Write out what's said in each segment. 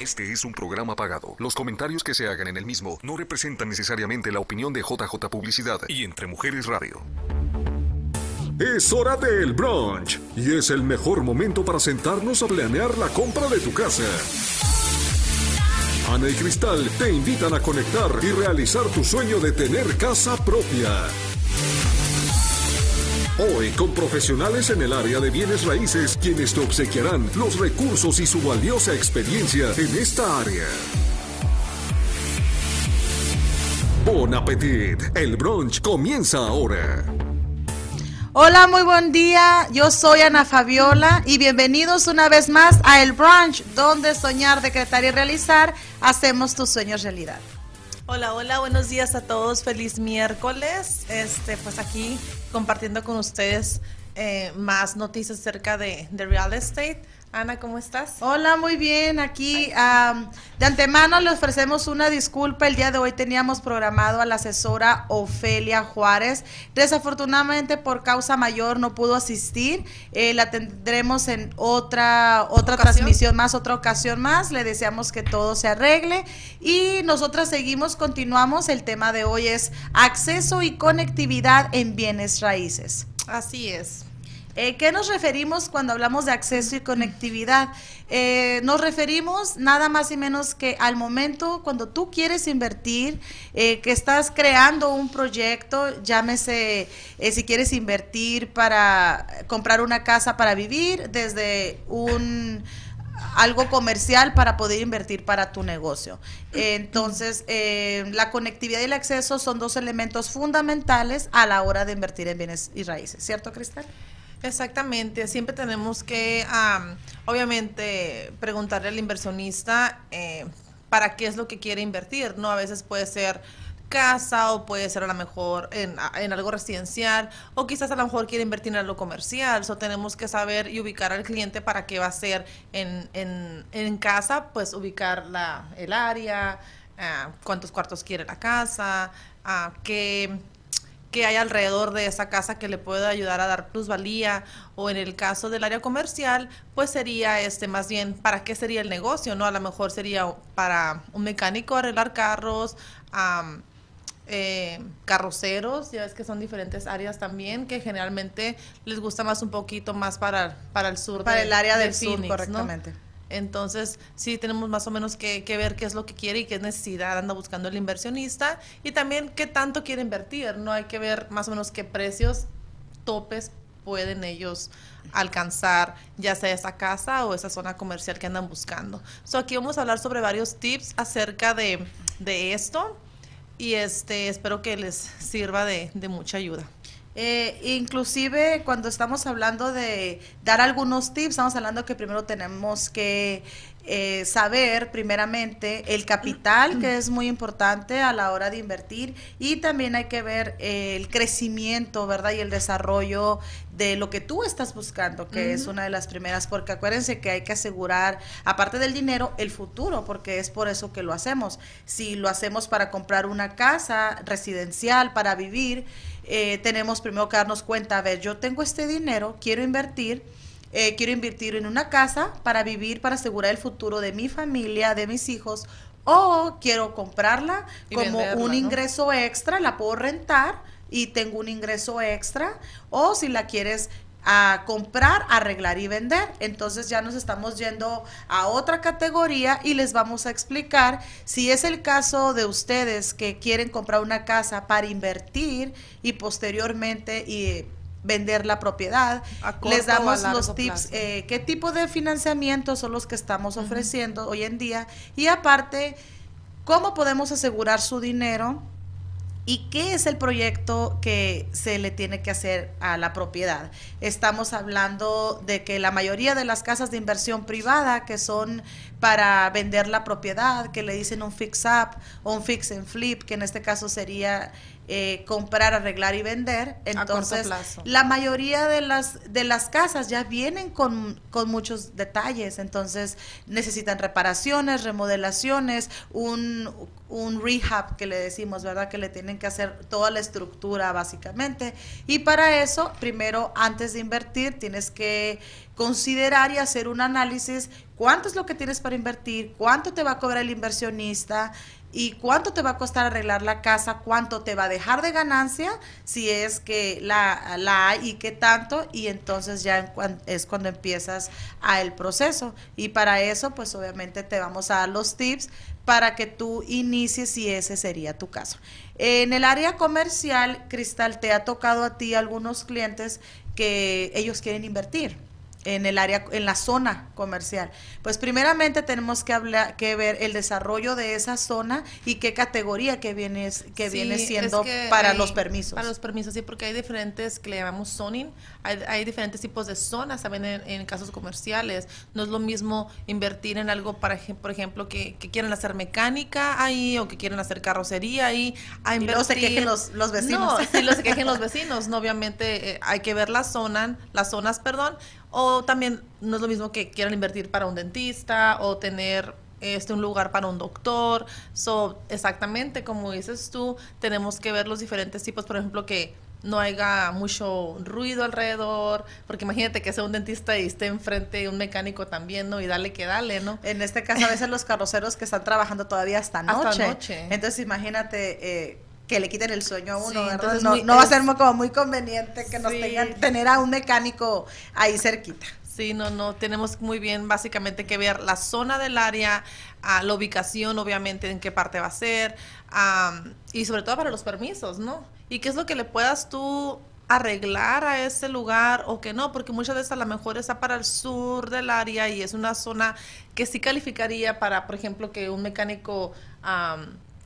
Este es un programa pagado. Los comentarios que se hagan en el mismo no representan necesariamente la opinión de JJ Publicidad y Entre Mujeres Radio. Es hora del brunch y es el mejor momento para sentarnos a planear la compra de tu casa. Ana y Cristal te invitan a conectar y realizar tu sueño de tener casa propia. Hoy con profesionales en el área de bienes raíces quienes te obsequiarán los recursos y su valiosa experiencia en esta área. Bon appetit, el brunch comienza ahora. Hola, muy buen día. Yo soy Ana Fabiola y bienvenidos una vez más a El Brunch, donde soñar, decretar y realizar hacemos tus sueños realidad. Hola, hola, buenos días a todos. Feliz miércoles. Este, pues aquí compartiendo con ustedes eh, más noticias acerca de, de real estate. Ana, ¿cómo estás? Hola, muy bien. Aquí de antemano le ofrecemos una disculpa. El día de hoy teníamos programado a la asesora Ofelia Juárez. Desafortunadamente, por causa mayor, no pudo asistir. Eh, la tendremos en otra, otra transmisión más, otra ocasión más. Le deseamos que todo se arregle. Y nosotras seguimos, continuamos. El tema de hoy es acceso y conectividad en bienes raíces. Así es. Eh, ¿Qué nos referimos cuando hablamos de acceso y conectividad? Eh, nos referimos nada más y menos que al momento cuando tú quieres invertir, eh, que estás creando un proyecto, llámese si quieres invertir para comprar una casa para vivir, desde un algo comercial para poder invertir para tu negocio. Entonces, la conectividad y el acceso son dos elementos fundamentales a la hora de invertir en bienes y raíces, ¿cierto, Cristal? Exactamente, siempre tenemos que, obviamente, preguntarle al inversionista eh, para qué es lo que quiere invertir, ¿no? A veces puede ser casa o puede ser a lo mejor en, en, algo residencial o quizás a lo mejor quiere invertir en algo comercial. So, tenemos que saber y ubicar al cliente para qué va a ser en, en, en casa, pues ubicar la, el área, ah, cuántos cuartos quiere la casa, uh, qué que hay alrededor de esa casa que le pueda ayudar a dar plusvalía o en el caso del área comercial pues sería este más bien para qué sería el negocio no a lo mejor sería para un mecánico arreglar carros eh, carroceros ya ves que son diferentes áreas también que generalmente les gusta más un poquito más para para el sur para el área del sur correctamente entonces, sí tenemos más o menos que, ver qué es lo que quiere y qué necesidad anda buscando el inversionista y también qué tanto quiere invertir. No hay que ver más o menos qué precios, topes pueden ellos alcanzar, ya sea esa casa o esa zona comercial que andan buscando. So, aquí vamos a hablar sobre varios tips acerca de, esto y este espero que les sirva de mucha ayuda. Eh, inclusive cuando estamos hablando de dar algunos tips, estamos hablando que primero tenemos que eh, saber primeramente el capital, que es muy importante a la hora de invertir, y también hay que ver eh, el crecimiento, ¿verdad? Y el desarrollo de lo que tú estás buscando, que es una de las primeras, porque acuérdense que hay que asegurar, aparte del dinero, el futuro, porque es por eso que lo hacemos. Si lo hacemos para comprar una casa residencial, para vivir, eh, tenemos primero que darnos cuenta, a ver, yo tengo este dinero, quiero invertir, eh, quiero invertir en una casa para vivir, para asegurar el futuro de mi familia, de mis hijos, o quiero comprarla como un ingreso extra, la puedo rentar y tengo un ingreso extra, o si la quieres a comprar, arreglar y vender. Entonces ya nos estamos yendo a otra categoría y les vamos a explicar si es el caso de ustedes que quieren comprar una casa para invertir y posteriormente y vender la propiedad. Les damos los tips, eh, qué tipo de financiamiento son los que estamos ofreciendo hoy en día y aparte, cómo podemos asegurar su dinero ¿Y qué es el proyecto que se le tiene que hacer a la propiedad? Estamos hablando de que la mayoría de las casas de inversión privada que son para vender la propiedad, que le dicen un fix up o un fix and flip, que en este caso sería eh, comprar, arreglar y vender. Entonces, la mayoría de las, de las casas ya vienen con, con, muchos detalles. Entonces, necesitan reparaciones, remodelaciones, un, un rehab que le decimos, ¿verdad? Que le tienen que hacer toda la estructura básicamente. Y para eso, primero, antes de invertir, tienes que considerar y hacer un análisis cuánto es lo que tienes para invertir, cuánto te va a cobrar el inversionista y cuánto te va a costar arreglar la casa, cuánto te va a dejar de ganancia si es que la, la hay y qué tanto y entonces ya es cuando empiezas a el proceso y para eso pues obviamente te vamos a dar los tips para que tú inicies si ese sería tu caso. En el área comercial, Cristal, ¿te ha tocado a ti algunos clientes que ellos quieren invertir? En el área, en la zona comercial. Pues primeramente tenemos que hablar, que ver el desarrollo de esa zona y qué categoría que viene, que viene siendo para los permisos. Para los permisos, sí, porque hay diferentes que le llamamos zoning, hay, diferentes tipos de zonas también en, casos comerciales. No es lo mismo invertir en algo, para, por ejemplo, que, que quieren hacer mecánica ahí o que quieren hacer carrocería ahí. A y se quejen los, los vecinos. No, sí, los se quejen los vecinos. No, obviamente eh, hay que ver la zona, las zonas, perdón, o también no es lo mismo que quieran invertir para un dentista o tener este un lugar para un doctor. So, exactamente como dices tú, tenemos que ver los diferentes tipos, por ejemplo, que no haya mucho ruido alrededor, porque imagínate que sea un dentista y esté enfrente de un mecánico también, ¿no? Y dale que dale, ¿no? En este caso, a veces los carroceros que están trabajando todavía hasta noche. Hasta noche. Entonces, imagínate, eh, que le quiten el sueño a uno, Entonces no, va a ser como muy conveniente que nos tengan tener a un mecánico ahí cerquita. Sí, no, no, tenemos muy bien básicamente que ver la zona del área, a la ubicación, obviamente, en qué parte va a ser, y sobre todo para los permisos, ¿no? Y qué es lo que le puedas tú arreglar a ese lugar o que no, porque muchas veces a lo mejor está para el sur del área y es una zona que sí calificaría para, por ejemplo, que un mecánico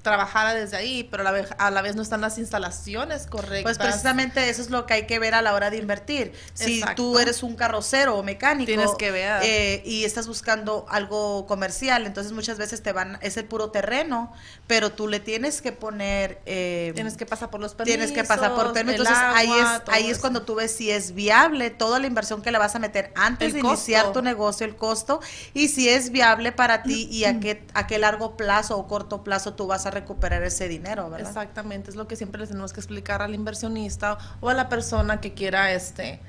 trabajara desde ahí, pero a la, vez, a la vez no están las instalaciones correctas. Pues precisamente eso es lo que hay que ver a la hora de invertir. Si tú eres un carrocero o mecánico Tienes que ver. Eh, y estás buscando algo comercial, entonces muchas veces te van, es el puro terreno, pero tú le tienes que poner... Eh, tienes que pasar por los permisos. Tienes que pasar por permisos. Entonces ahí es, ahí es cuando tú ves si es viable toda la inversión que le vas a meter antes de iniciar tu negocio, el costo, y si es viable para ti y a qué, a qué largo plazo o corto plazo tú vas a recuperar ese dinero, ¿verdad? Exactamente, es lo que siempre les tenemos que explicar al inversionista o a la persona que quiera este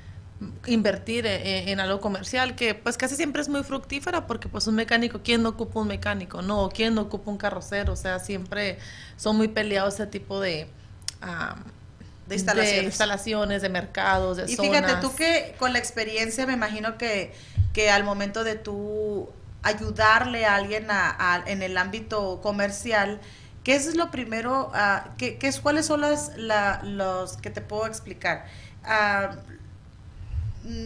invertir e, e, en, algo comercial que pues casi siempre es muy fructífera porque pues un mecánico, ¿quién no ocupa un mecánico? No, ¿quién no ocupa un carrocero? O sea, siempre son muy peleados ese tipo de... de instalaciones. de instalaciones, de mercados, de y fíjate tú que con la experiencia me imagino que, que al momento de tú ayudarle a alguien a, en el ámbito comercial, ¿Qué es lo primero? Uh, ¿qué, qué, ¿Cuáles son las, los que te puedo explicar? Uh,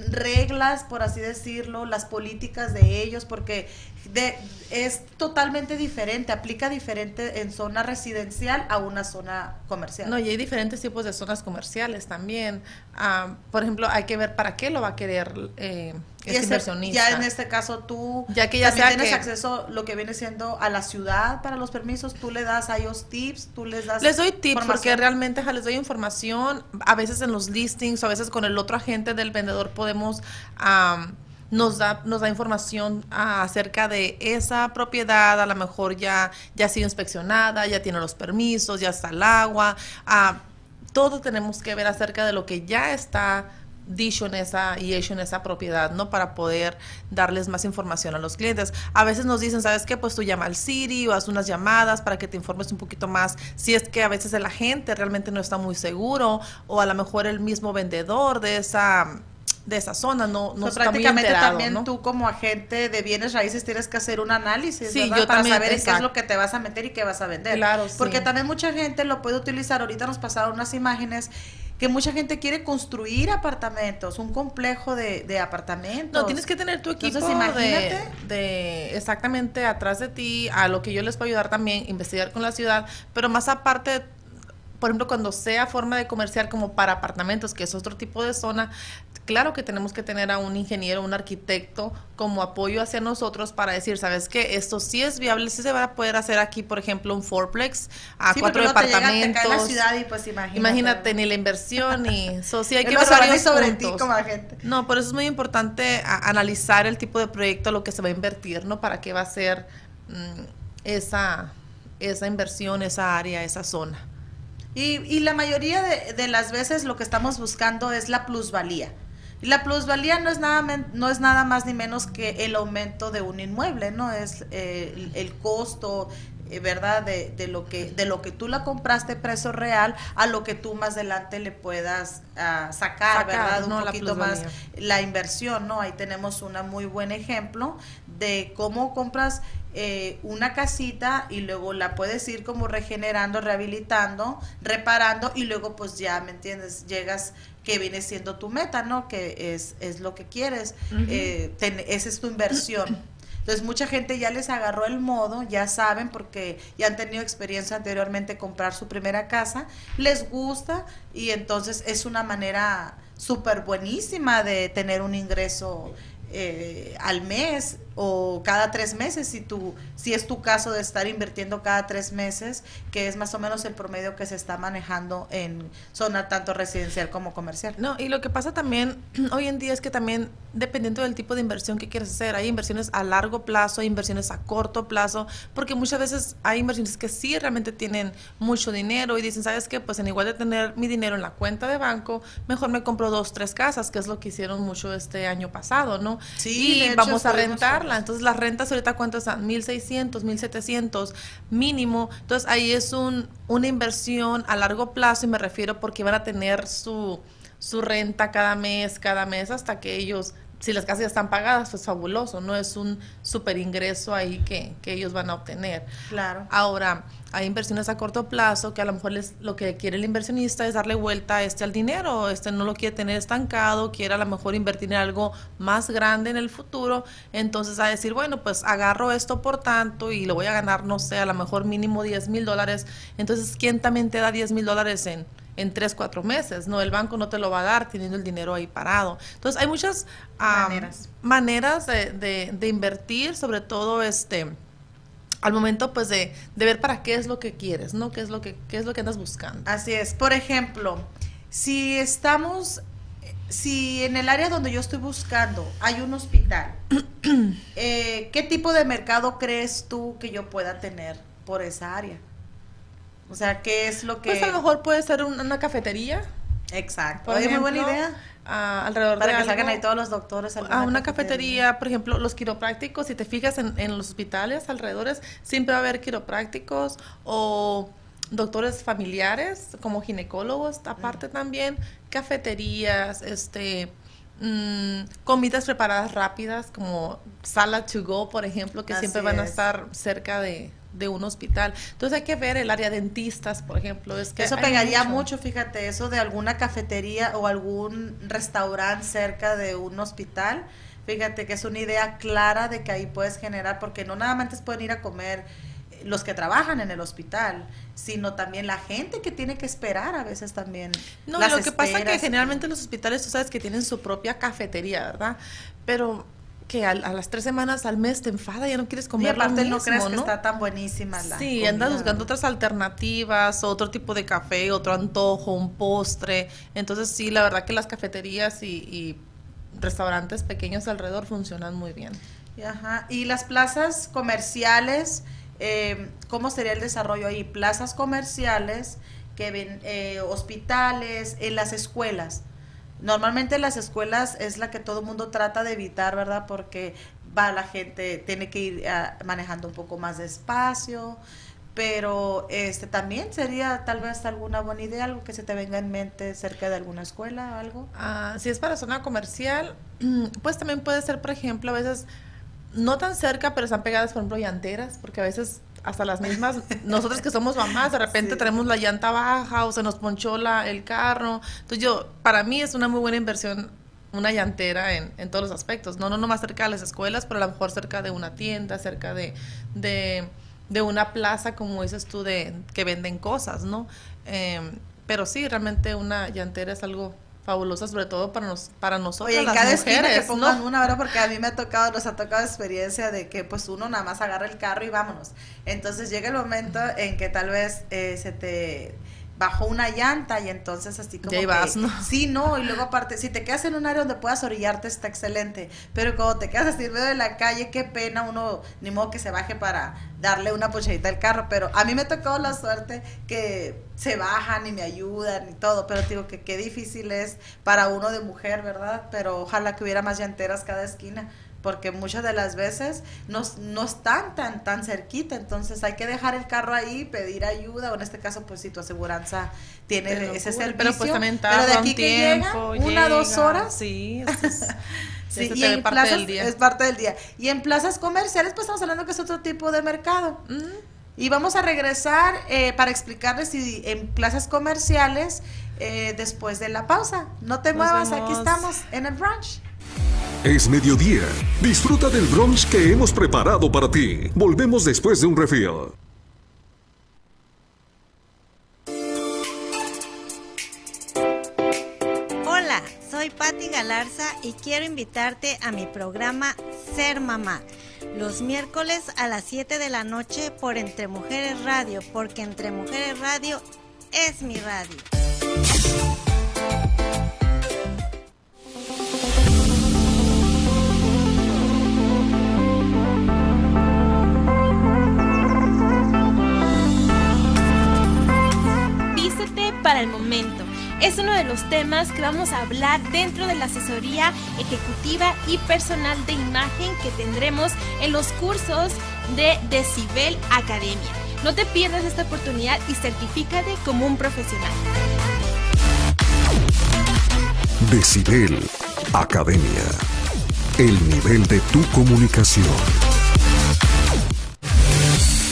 reglas, por así decirlo, las políticas de ellos, porque de, es totalmente diferente, aplica diferente en zona residencial a una zona comercial. No, y hay diferentes tipos de zonas comerciales también. Ah, por ejemplo, hay que ver para qué lo va a querer eh, ese inversionista. Ya en este caso tú ya que ya tienes acceso lo que viene siendo a la ciudad para los permisos, tú le das a ellos tips, tú les das Les doy tips porque realmente les doy información, a veces en los listings, a veces con el otro agente del vendedor podemos nos da, nos da información acerca de esa propiedad, a lo mejor ya, ya ha sido inspeccionada, ya tiene los permisos, ya está el agua, ah, todo tenemos que ver acerca de lo que ya está dicho en esa y hecho en esa propiedad, ¿no? Para poder darles más información a los clientes. A veces nos dicen, ¿sabes qué? Pues tú llama al Siri o haz unas llamadas para que te informes un poquito más. Si es que a veces el agente realmente no está muy seguro o a lo mejor el mismo vendedor de esa de esa zona, no, no prácticamente también tú como agente de bienes raíces tienes que hacer un análisis, para saber qué es lo que te vas a meter y qué vas a vender. Claro, Porque también mucha gente lo puede utilizar, ahorita nos pasaron unas imágenes que mucha gente quiere construir apartamentos, un complejo de, apartamentos. No, tienes que tener tu equipo imagínate. De, exactamente atrás de ti, a lo que yo les puedo ayudar también, investigar con la ciudad, pero más aparte por ejemplo, cuando sea forma de comercial como para apartamentos, que es otro tipo de zona, claro que tenemos que tener a un ingeniero, un arquitecto como apoyo hacia nosotros para decir, ¿sabes qué? Esto sí es viable, sí se va a poder hacer aquí, por ejemplo, un fourplex a cuatro departamentos. la ciudad y pues imagínate. Imagínate, ni la inversión, ni... eso sí hay que ver sobre ti como agente. No, por eso es muy importante analizar el tipo de proyecto, lo que se va a invertir, ¿no? Para qué va a ser mm, esa, esa inversión, esa área, esa zona. Y, y la mayoría de, las veces lo que estamos buscando es la plusvalía La plusvalía no es nada no es nada más ni menos que el aumento de un inmueble, ¿no? Es eh, el, costo, eh, ¿verdad? De, de, lo que de lo que tú la compraste precio real a lo que tú más adelante le puedas ah, sacar, ¿verdad? Un poquito más la inversión, ¿no? Ahí tenemos un muy buen ejemplo de cómo compras eh, una casita y luego la puedes ir como regenerando, rehabilitando, reparando y luego pues ya, ¿me entiendes? Llegas que viene siendo tu meta, ¿no? Que es, es lo que quieres, eh, esa es tu inversión. Entonces mucha gente ya les agarró el modo, ya saben porque ya han tenido experiencia anteriormente comprar su primera casa, les gusta y entonces es una manera súper buenísima de tener un ingreso eh, al mes o cada tres meses, si, tú, si es tu caso de estar invirtiendo cada tres meses, que es más o menos el promedio que se está manejando en zona tanto residencial como comercial. No, y lo que pasa también hoy en día es que también, dependiendo del tipo de inversión que quieres hacer, hay inversiones a largo plazo, hay inversiones a corto plazo, porque muchas veces hay inversiones que sí realmente tienen mucho dinero y dicen, ¿sabes qué? Pues en igual de tener mi dinero en la cuenta de banco, mejor me compro dos, tres casas, que es lo que hicieron mucho este año pasado, ¿no? Sí, y vamos a rentar entonces las rentas ahorita cuánto están? 1600, 1700 mínimo. Entonces ahí es un, una inversión a largo plazo y me refiero porque van a tener su, su renta cada mes, cada mes hasta que ellos si las casas ya están pagadas, pues fabuloso, no es un super ingreso ahí que, que, ellos van a obtener. Claro. Ahora, hay inversiones a corto plazo que a lo mejor les, lo que quiere el inversionista es darle vuelta este al dinero, este no lo quiere tener estancado, quiere a lo mejor invertir en algo más grande en el futuro, entonces a decir, bueno, pues agarro esto por tanto y lo voy a ganar, no sé, a lo mejor mínimo 10 mil dólares, entonces ¿quién también te da 10 mil dólares en en tres, cuatro meses, ¿no? El banco no te lo va a dar teniendo el dinero ahí parado. Entonces, hay muchas maneras, maneras de, de, invertir, sobre todo este al momento pues de, de, ver para qué es lo que quieres, ¿no? ¿Qué es lo que, qué es lo que andas buscando? Así es. Por ejemplo, si estamos, si en el área donde yo estoy buscando hay un hospital, eh, ¿qué tipo de mercado crees tú que yo pueda tener por esa área? O sea, ¿qué es lo que...? Pues a lo mejor puede ser una cafetería. Exacto. Oye, muy buena idea. Ah, alrededor Para de que salgan ahí todos los doctores. A una cafetería. por ejemplo, los quiroprácticos, si te fijas en, en los hospitales alrededores, siempre va a haber quiroprácticos o doctores familiares, como ginecólogos, aparte también, cafeterías, este... Mm, comidas preparadas rápidas como salad to go, por ejemplo, que siempre van a estar cerca de, de un hospital. Entonces hay que ver el área dentistas, por ejemplo. Es que eso pegaría mucho. fíjate, eso de alguna cafetería o algún restaurante cerca de un hospital. Fíjate que es una idea clara de que ahí puedes generar, porque no nada más pueden ir a comer los que trabajan en el hospital, sino también la gente que tiene que esperar a veces también. No, lo que pasa es que generalmente los hospitales tú sabes que tienen su propia cafetería, ¿verdad? Pero que a, las tres semanas al mes te enfada, ya no quieres comer y aparte no crees que está tan buenísima la Sí, andas buscando otras alternativas, otro tipo de café, otro antojo, un postre. Entonces sí, la verdad que las cafeterías y, restaurantes pequeños alrededor funcionan muy bien. Ajá. Y las plazas comerciales, eh, ¿cómo sería el desarrollo ahí? Plazas comerciales que ven eh, hospitales, en las escuelas. Normalmente las escuelas es la que todo el mundo trata de evitar, ¿verdad? Porque va la gente, tiene que ir ah, manejando un poco más despacio, pero este también sería tal vez alguna buena idea, algo que se te venga en mente cerca de alguna escuela, algo. Ah, si es para zona comercial, pues también puede ser, por ejemplo, a veces no tan cerca, pero están pegadas, por ejemplo, llanteras, porque a veces hasta las mismas, nosotros que somos mamás, de repente tenemos la llanta baja o se nos ponchó la, el carro. Entonces yo, para mí es una muy buena inversión una llantera en, en todos los aspectos, no, no más cerca de las escuelas, pero a lo mejor cerca de una tienda, cerca de, de, de una plaza, como dices tú, de que venden cosas, ¿no? Em, pero sí, realmente una llantera es algo fabulosa, sobre todo para, nos, para nosotros. Oye, en cada esquina que pongan una, ¿verdad? Porque a mí me ha tocado, nos ha tocado experiencia de que pues uno nada más agarra el carro y vámonos. Entonces llega el momento en que tal vez eh, se te bajó una llanta y entonces así como Ya ¿no? sí no y luego aparte si te quedas en un área donde puedas orillarte está excelente pero cuando te quedas así en medio de la calle qué pena uno ni modo que se baje para darle una pochadita al carro pero a mí me tocó la suerte que se bajan y me ayudan y todo pero te digo que qué difícil es para uno de mujer verdad pero ojalá que hubiera más llanteras cada esquina porque muchas de las veces no, no están tan tan cerquita, entonces hay que dejar el carro ahí, pedir ayuda, o en este caso, pues si tu aseguranza tiene ese servicio, pero pues también pero de aquí un que tiempo, llega, una, dos llega, horas, Sí, eso es- Sí, eso y en parte plazas del día. es parte del día. Y en plazas comerciales, pues estamos hablando que es otro tipo de mercado. Mm. Y vamos a regresar eh, para explicarles si en plazas comerciales eh, después de la pausa. No te Nos muevas, aquí estamos en el brunch. Es mediodía. Disfruta del brunch que hemos preparado para ti. Volvemos después de un refill. Hola, soy Patti Galarza y quiero invitarte a mi programa Ser Mamá. Los miércoles a las 7 de la noche por Entre Mujeres Radio, porque Entre Mujeres Radio es mi radio. Es uno de los temas que vamos a hablar dentro de la asesoría ejecutiva y personal de imagen que tendremos en los cursos de Decibel Academia. No te pierdas esta oportunidad y certifícate como un profesional. Decibel Academia. El nivel de tu comunicación.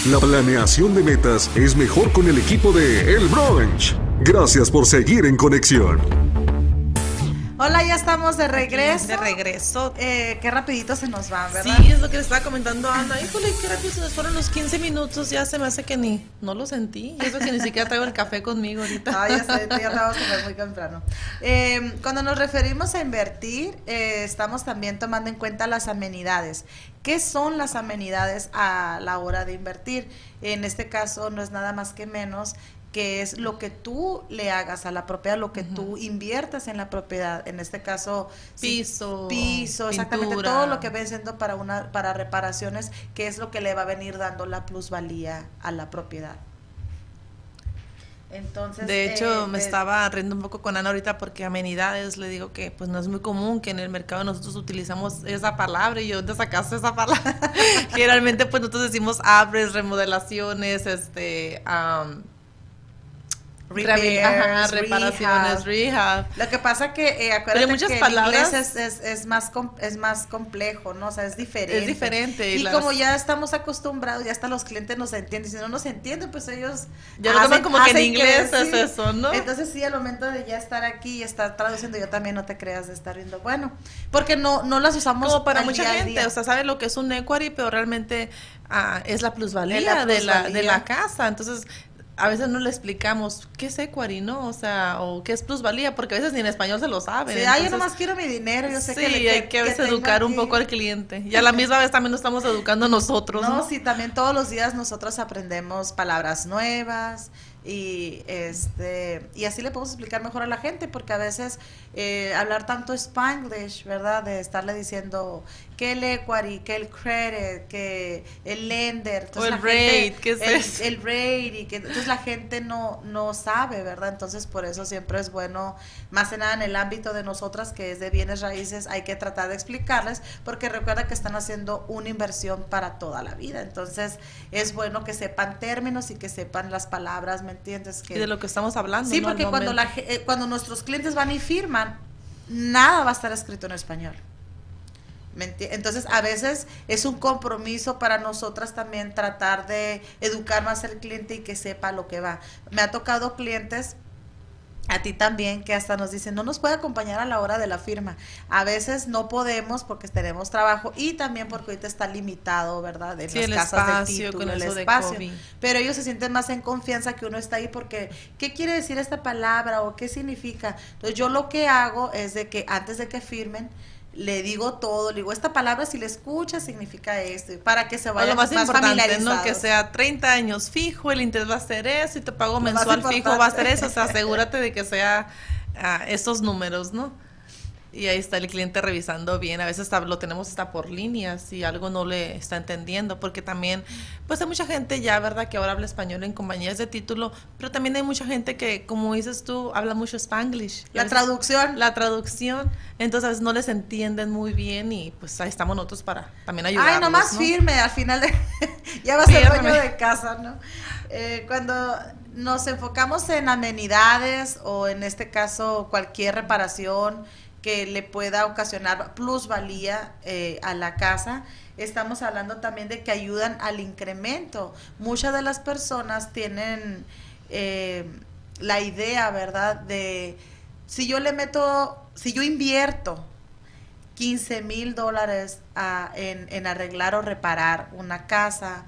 La planeación de metas es mejor con el equipo de El Brunch. Gracias por seguir en conexión. Hola, ya estamos de regreso. De regreso. Eh, qué rapidito se nos va, ¿verdad? Sí, es lo que le estaba comentando a Ana. Híjole, qué rápido se nos fueron los 15 minutos. Ya se me hace que ni, no lo sentí. Y eso que ni siquiera traigo el café conmigo ahorita. Ah, ya sé, ya acabamos de comer muy temprano. Eh, cuando nos referimos a invertir, eh, estamos también tomando en cuenta las amenidades. ¿Qué son las amenidades a la hora de invertir? En este caso no es nada más que menos que es lo que tú le hagas a la propiedad, lo que tú inviertas en la propiedad. En este caso, Piso, piso, exactamente todo lo que ven siendo para una para reparaciones, que es lo que le va a venir dando la plusvalía a la propiedad. Entonces, De hecho, eh, me de- estaba riendo un poco con Ana ahorita porque amenidades, le digo que pues no es muy común que en el mercado nosotros utilizamos esa palabra y yo ¿dónde sacaste esa palabra? Generalmente pues nosotros decimos abres, remodelaciones, este, Repairs, ajá, reparaciones, rehab. Lo que pasa que eh, acuérdate muchas que palabras- el inglés es, es, es más com- es más complejo, ¿no? O sea, es diferente. Es diferente, y Y, las- como ya estamos acostumbrados, ya hasta los clientes nos entienden. Si no nos entienden, pues ellos Ya lo toman como que en inglés es sí. eso, ¿no? Entonces sí, al momento de ya estar aquí y estar traduciendo, yo también no te creas de estar viendo. Bueno, porque no, no las usamos Como para mucha gente, día. o sea, sabe lo que es un equity, pero realmente ah, es la plusvalía, la De, la, de plusvalía. la casa. Entonces, a veces no le explicamos qué es equity, ¿no? O sea, o qué es plusvalía, porque a veces ni en español se lo saben. Sí, ah, yo entonces- nomás quiero mi dinero, yo sé sí, que le- hay que a veces tengo educar un poco al cliente. Y a la misma vez también nos estamos educando nosotros, ¿no? No, sí, también todos los días nosotros aprendemos palabras nuevas y este y así le podemos explicar mejor a la gente porque a veces eh, hablar tanto spanglish, ¿verdad? De estarle diciendo que el equity, que el credit, que el lender, O el rate, ¿qué es el, eso? el rate y que entonces la gente no no sabe, ¿verdad? Entonces por eso siempre es bueno más que nada en el ámbito de nosotras que es de bienes raíces, hay que tratar de explicarles porque recuerda que están haciendo una inversión para toda la vida. Entonces, es bueno que sepan términos y que sepan las palabras, ¿me entiendes? Que Y de lo que estamos hablando. Sí, porque cuando la eh, cuando nuestros clientes van y firman, nada va a estar escrito en español. ¿Me enti- Entonces, a veces es un compromiso para nosotras también tratar de educar más al cliente y que sepa lo que va. Me ha tocado clientes a ti también que hasta nos dicen no nos puede acompañar a la hora de la firma. A veces no podemos porque tenemos trabajo y también porque ahorita está limitado verdad en Sí, las el casas del espacio, título con el de espacio. Pero ellos se sienten más en confianza que uno está ahí porque qué quiere decir esta palabra o qué significa entonces yo lo que hago es de que antes de que firmen le digo todo, le digo, esta palabra si la escucha significa esto, para que se vaya lo más, importante, ¿no? Que sea 30 años fijo, el interés va a ser eso, y te pago mensual fijo va a ser eso, o sea, asegúrate de que sea uh, esos números, ¿no? Y ahí está el cliente revisando bien. A veces lo tenemos hasta por líneas si algo no le está entendiendo, porque también, pues hay mucha gente ya, ¿verdad?, que ahora habla español en compañías de título, pero también hay mucha gente que, como dices tú, habla mucho spanglish. La traducción. La traducción. Entonces a veces no les entienden muy bien y pues ahí estamos nosotros para también ayudarlos. Ay, nomás ¿no? firme, al final de, ya va a ser dueño de casa, ¿no? Eh, cuando nos enfocamos en amenidades o en este caso cualquier reparación, que le pueda ocasionar plusvalía eh, a la casa. Estamos hablando también de que ayudan al incremento. Muchas de las personas tienen eh, la idea, ¿verdad? De si yo le meto, si yo invierto 15 mil dólares en, en, arreglar o reparar una casa,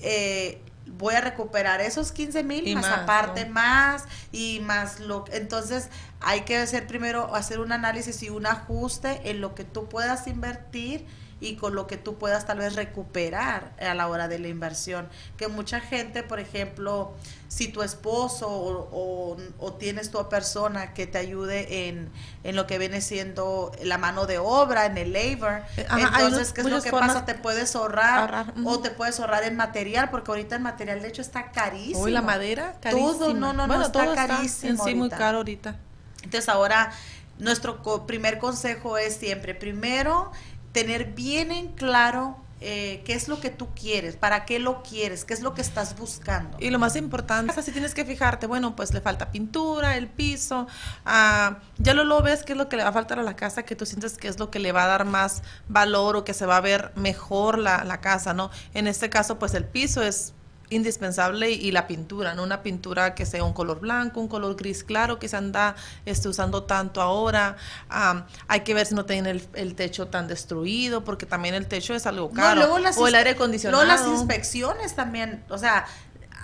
eh, voy a recuperar esos 15 mil más, más, aparte ¿no? más y más lo entonces hay que hacer primero hacer un análisis y un ajuste en lo que tú puedas invertir y con lo que tú puedas tal vez recuperar a la hora de la inversión. Que mucha gente, por ejemplo, si tu esposo o, o, o tienes tu persona que te ayude en, en, lo que viene siendo la mano de obra, en el labor, Ajá, entonces, ¿qué es lo que pasa? Te puedes ahorrar, ahorrar. Uh -huh. o te puedes ahorrar en material, porque ahorita el material de hecho está carísimo. Uy, la madera, carísima. Todo, no, no, bueno, no, está todo carísimo. Está en sí, muy caro ahorita. Entonces ahora nuestro primer consejo es siempre, primero, tener bien en claro eh, qué es lo que tú quieres, para qué lo quieres, qué es lo que estás buscando. Y lo más importante, así tienes que fijarte, bueno, pues le falta pintura, el piso, uh, ya lo, lo ves qué es lo que le va a faltar a la casa, que tú sientes que es lo que le va a dar más valor o que se va a ver mejor la, la casa, ¿no? En este caso, pues el piso es indispensable y la pintura, ¿no? Una pintura que sea un color blanco, un color gris claro que se anda este, usando tanto ahora. Um, hay que ver si no tiene el, el, techo tan destruido, porque también el techo es algo caro. No, las o el aire acondicionado. Luego las inspecciones también, o sea,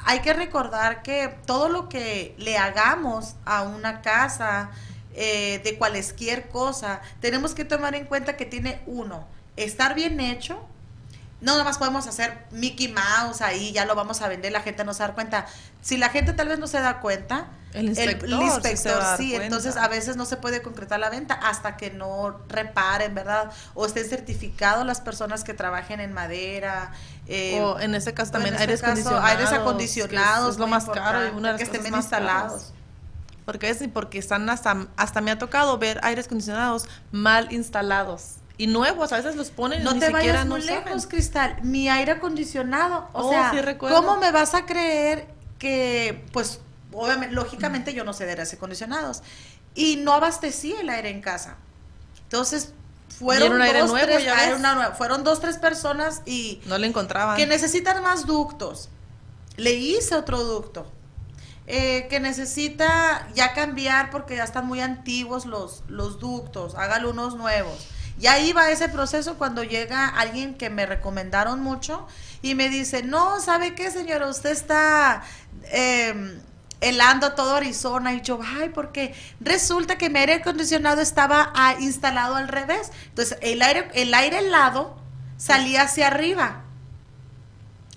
hay que recordar que todo lo que le hagamos a una casa, eh, de cualquier cosa, tenemos que tomar en cuenta que tiene uno, estar bien hecho, no nada más podemos hacer Mickey Mouse ahí, ya lo vamos a vender, la gente no se da cuenta. Si la gente tal vez no se da cuenta, el inspector, el, el inspector sí, sí entonces a veces no se puede concretar la venta hasta que no reparen, ¿verdad? O estén certificados las personas que trabajen en madera. Eh, o en ese caso también aires, caso, acondicionados, aires acondicionados. Es, lo más caro y una de que estén bien instalados. Porque es porque están hasta, hasta me ha tocado ver aires acondicionados mal instalados y nuevos, a veces los ponen no y ni te siquiera vayas no muy saben. lejos, Cristal. Mi aire acondicionado, o Oh, sea, sí. ¿cómo me vas a creer que, pues, obviamente, lógicamente yo no sé de aires acondicionados y no abastecí el aire en casa. Entonces fueron aire dos, nuevo, tres, aire nueva, fueron dos, tres personas y no le encontraban. que necesitan más ductos. Le hice otro ducto. Eh, que necesita ya cambiar porque ya están muy antiguos los, los ductos, hágale unos nuevos. Y ahí va ese proceso cuando llega alguien que me recomendaron mucho y me dice, no, ¿sabe qué, señora? Usted está eh, helando todo Arizona. Y yo, ay, porque resulta que mi aire acondicionado estaba ah, instalado al revés. Entonces, el aire, el aire helado salía hacia arriba.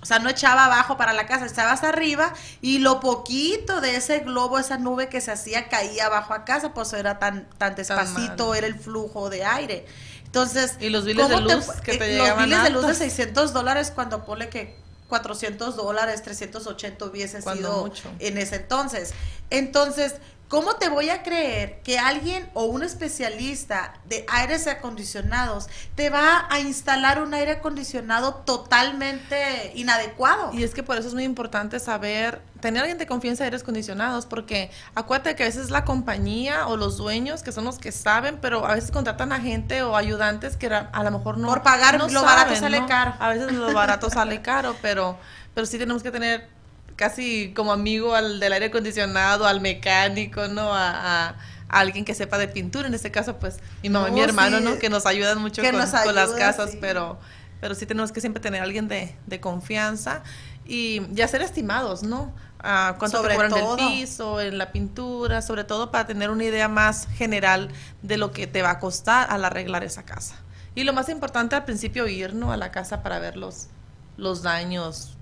O sea, no echaba abajo para la casa, estaba hasta arriba y lo poquito de ese globo, esa nube que se hacía caía abajo a casa, pues era tan, tan despacito, tan era el flujo de aire. Entonces, y los biles de luz te, que te Los llegaban biles de luz de altos. 600 dólares cuando pone que 400 dólares, 380 hubiese Cuando sido mucho. en ese entonces. Entonces, ¿cómo te voy a creer que alguien o un especialista de aires acondicionados te va a instalar un aire acondicionado totalmente inadecuado? Y es que por eso es muy importante saber, tener a alguien de confianza de aires acondicionados, porque acuérdate que a veces la compañía o los dueños que son los que saben, pero a veces contratan a gente o ayudantes que a lo mejor no. Por pagar no lo saben, barato sale ¿no? caro. A veces lo barato sale caro, pero, pero sí tenemos que tener casi como amigo al del aire acondicionado, al mecánico, ¿no? A, alguien que sepa de pintura, en este caso, pues mi mamá No, y mi hermano, sí. ¿no? Que nos ayudan mucho con, nos con las casas, sí. pero pero sí tenemos que siempre tener a alguien de, de confianza y, y hacer estimados, ¿no? Ah, cuánto Sobre te cobran todo. el piso, en la pintura, sobre todo para tener una idea más general de lo que te va a costar al arreglar esa casa. Y lo más importante al principio ir ¿no? a la casa para ver los, los daños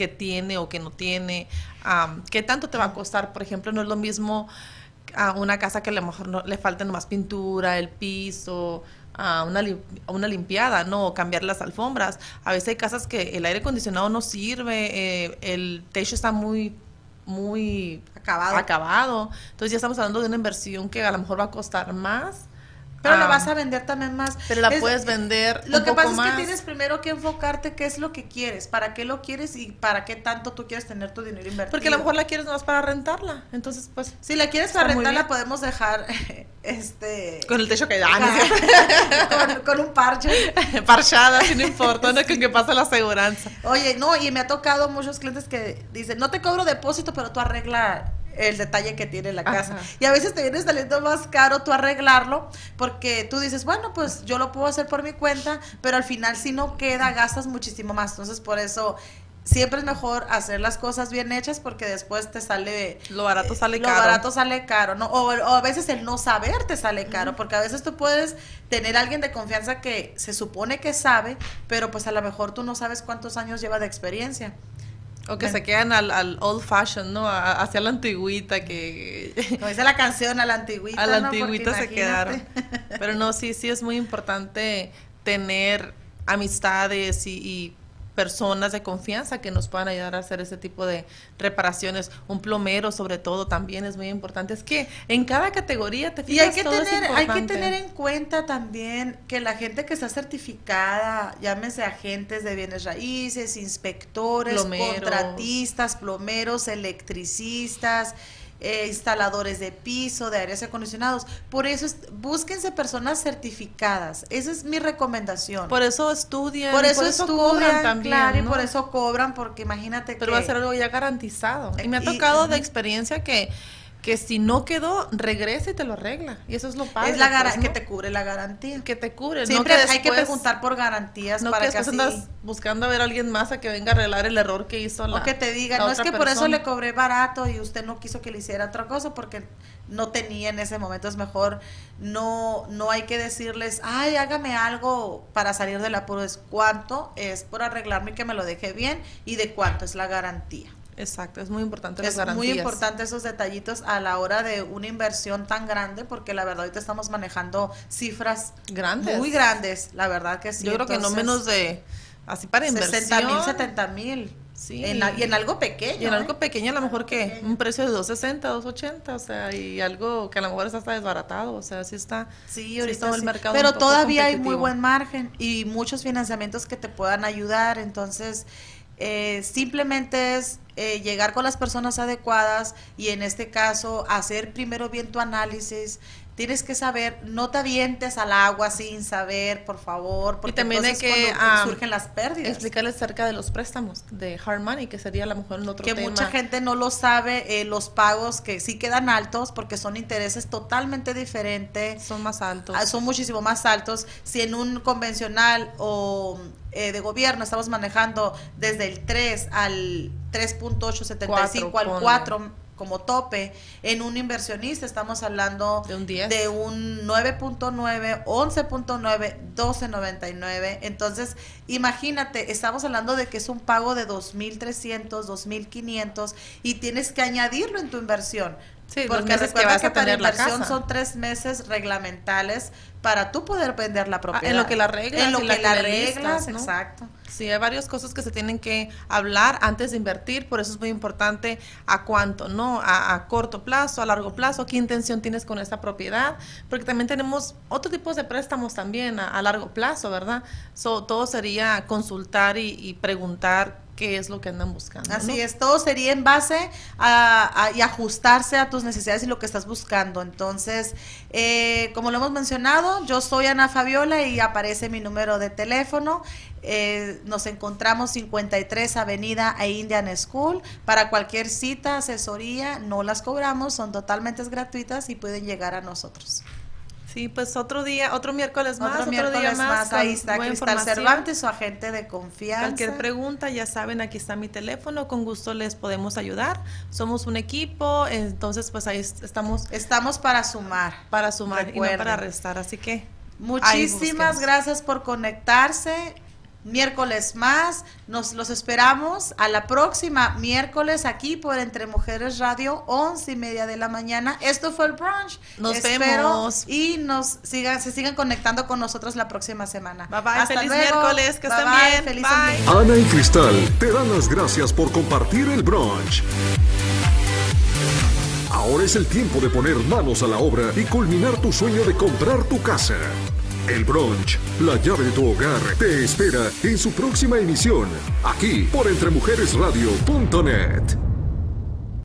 que tiene o que no tiene, am, qué tanto te va a costar. Por ejemplo, no es lo mismo a una casa que a lo mejor no, le falta nomás pintura, el piso, a una, lim- una limpiada, ¿no? Cambiar las alfombras. A veces hay casas que el aire acondicionado no sirve, eh, el techo está muy, muy Acabado. acabado. Entonces ya estamos hablando de una inversión que a lo mejor va a costar más. Pero la Ah, vas a vender también más. Pero la Es- puedes vender Lo un que poco pasa es que tienes primero que enfocarte qué es lo que quieres, para qué lo quieres y para qué tanto tú quieres tener tu dinero invertido. Porque a lo mejor la quieres nomás para rentarla. Entonces, pues, si la quieres para rentarla podemos dejar este con el techo que da, con, con un parche. parchada, si no importa, no con que pase la aseguranza. Oye, no, y me ha tocado muchos clientes que dicen, no te cobro depósito, pero tú arregla el detalle que tiene la casa. Ajá. Y a veces te viene saliendo más caro tú arreglarlo, porque tú dices, bueno, pues yo lo puedo hacer por mi cuenta, pero al final si no queda, gastas muchísimo más. Entonces, por eso siempre es mejor hacer las cosas bien hechas, porque después te sale... Lo barato sale lo caro. barato sale caro, ¿no? O, o a veces el no saber te sale caro, porque a veces tú puedes tener a alguien de confianza que se supone que sabe, pero pues a lo mejor tú no sabes cuántos años lleva de experiencia. O que se quedan al, al old fashion, ¿no? A- hacia la antigüita que... Como dice la canción, a la antigüita. a la ¿no? Porque antigüita se imagínate. quedaron. Pero no, sí, sí es muy importante tener amistades y, y personas de confianza que nos puedan ayudar a hacer ese tipo de reparaciones. Un plomero, sobre todo, también es muy importante. Es que en cada categoría te Y fijas hay que, todo es tener, hay que tener en cuenta también que la gente que está certificada, llámese agentes de bienes raíces, inspectores, Plomeros. contratistas, plomeros, electricistas, eh, instaladores de piso, de aires acondicionados. Por eso es- búsquense personas certificadas. Esa es mi recomendación. Por eso estudian, Por y eso, estudian, cobran también. claro, y ¿no? por eso cobran, porque imagínate Pero que... va a ser algo ya garantizado. Y me ha Y- tocado de experiencia que, que si no quedó, regresa y te lo arregla. Y eso es lo padre. es la pues, ¿no? que te cubre la garantía. que te cubre. Siempre no hay que preguntar por garantías No para que que, así... andas buscando a ver a alguien más a que venga a arreglar el error que hizo la O que te diga, no es que por eso persona". le cobré barato y usted no quiso que le hiciera otra cosa porque no tenía en ese momento. Es mejor, no, no hay que decirles, ay, hágame algo para salir del apuro. Es cuánto es por arreglarme y que me lo deje bien y de cuánto es la garantía. Exacto, es muy importante las Es muy garantías. importante esos detallitos a la hora de una inversión tan grande porque la verdad ahorita estamos manejando cifras Grandes. muy grandes, la verdad que sí. Yo creo que no Entonces, menos de así para inversión. 60 mil, 70 mil. Sí. En la- y en algo pequeño. Y en algo ¿eh? pequeño a lo mejor que un precio de 260, 280, o sea, y algo que a lo mejor está hasta desbaratado, o sea, sí está Sí, sí ahorita está el sí. mercado Pero todavía hay muy buen margen y muchos financiamientos que te puedan ayudar. Entonces, eh, simplemente es eh, llegar con las personas adecuadas y en este caso hacer primero bien tu análisis. Tienes que saber, no te avientes al agua sin saber, por favor, porque también hay que, cuando ah, surgen las pérdidas. explicarles acerca de los préstamos de hard money, que sería a lo mejor en otro que tema. mucha gente no lo sabe, eh, los pagos que sí quedan altos porque son intereses totalmente diferentes. son más altos. Ah, son muchísimo más altos. Si en un convencional o eh, de gobierno estamos manejando desde el 3 al 3.875 al Cuatro, 4 como tope, en un inversionista estamos hablando De un 10. de un 9.9, 11.9, 12.99. Entonces, imagínate, estamos hablando de que es un pago de 2.300, 2.500 y tienes que añadirlo en tu inversión. Sí, Porque que recuerda vas que, a para tener la inversión son tres meses reglamentales para tú poder vender la propiedad. Ah, en lo que la arreglas En lo que la la que le listas, arreglas, ¿no? exacto. Sí, hay varias cosas que se tienen que hablar antes de invertir, por eso es muy importante a cuánto, ¿no? A, a corto plazo, a largo plazo, qué intención tienes con esta propiedad, porque también tenemos otro tipo de préstamos también a, a largo plazo, ¿verdad? So, todo sería consultar y, y preguntar qué es lo que andan buscando. Así ¿no? es, todo sería en base a, a- y ajustarse a tus necesidades y lo que estás buscando. Entonces, eh, como lo hemos mencionado, yo soy Ana Fabiola y aparece mi número de teléfono. Eh, nos encontramos 53 Avenida a Indian School. Para cualquier cita, asesoría, no las cobramos, son totalmente gratuitas y pueden llegar a nosotros. Sí, pues otro día, otro miércoles más, Otro otro, miércoles día más, más. ahí está Cristal. Cervantes, su agente de confianza. Cualquier pregunta, ya saben, aquí está mi teléfono, con gusto les podemos ayudar. Somos un equipo, entonces pues ahí est- estamos Estamos para sumar. para sumar y no para restar, así que Muchísimas gracias por conectarse. Miércoles más, nos los esperamos a la próxima miércoles aquí por Entre Mujeres Radio, once y media de la mañana. Esto fue el brunch. Nos Espero vemos. Y nos sigan, se sigan conectando con nosotros la próxima semana. Bye, bye. Hasta Feliz luego. miércoles. Que Bye, estén bye. bien. Feliz Bye. Ana y Cristal te dan las gracias por compartir el brunch. Ahora es el tiempo de poner manos a la obra y culminar tu sueño de comprar tu casa. El brunch, la llave de tu hogar, te espera en su próxima emisión, aquí por entremujeresradio.net.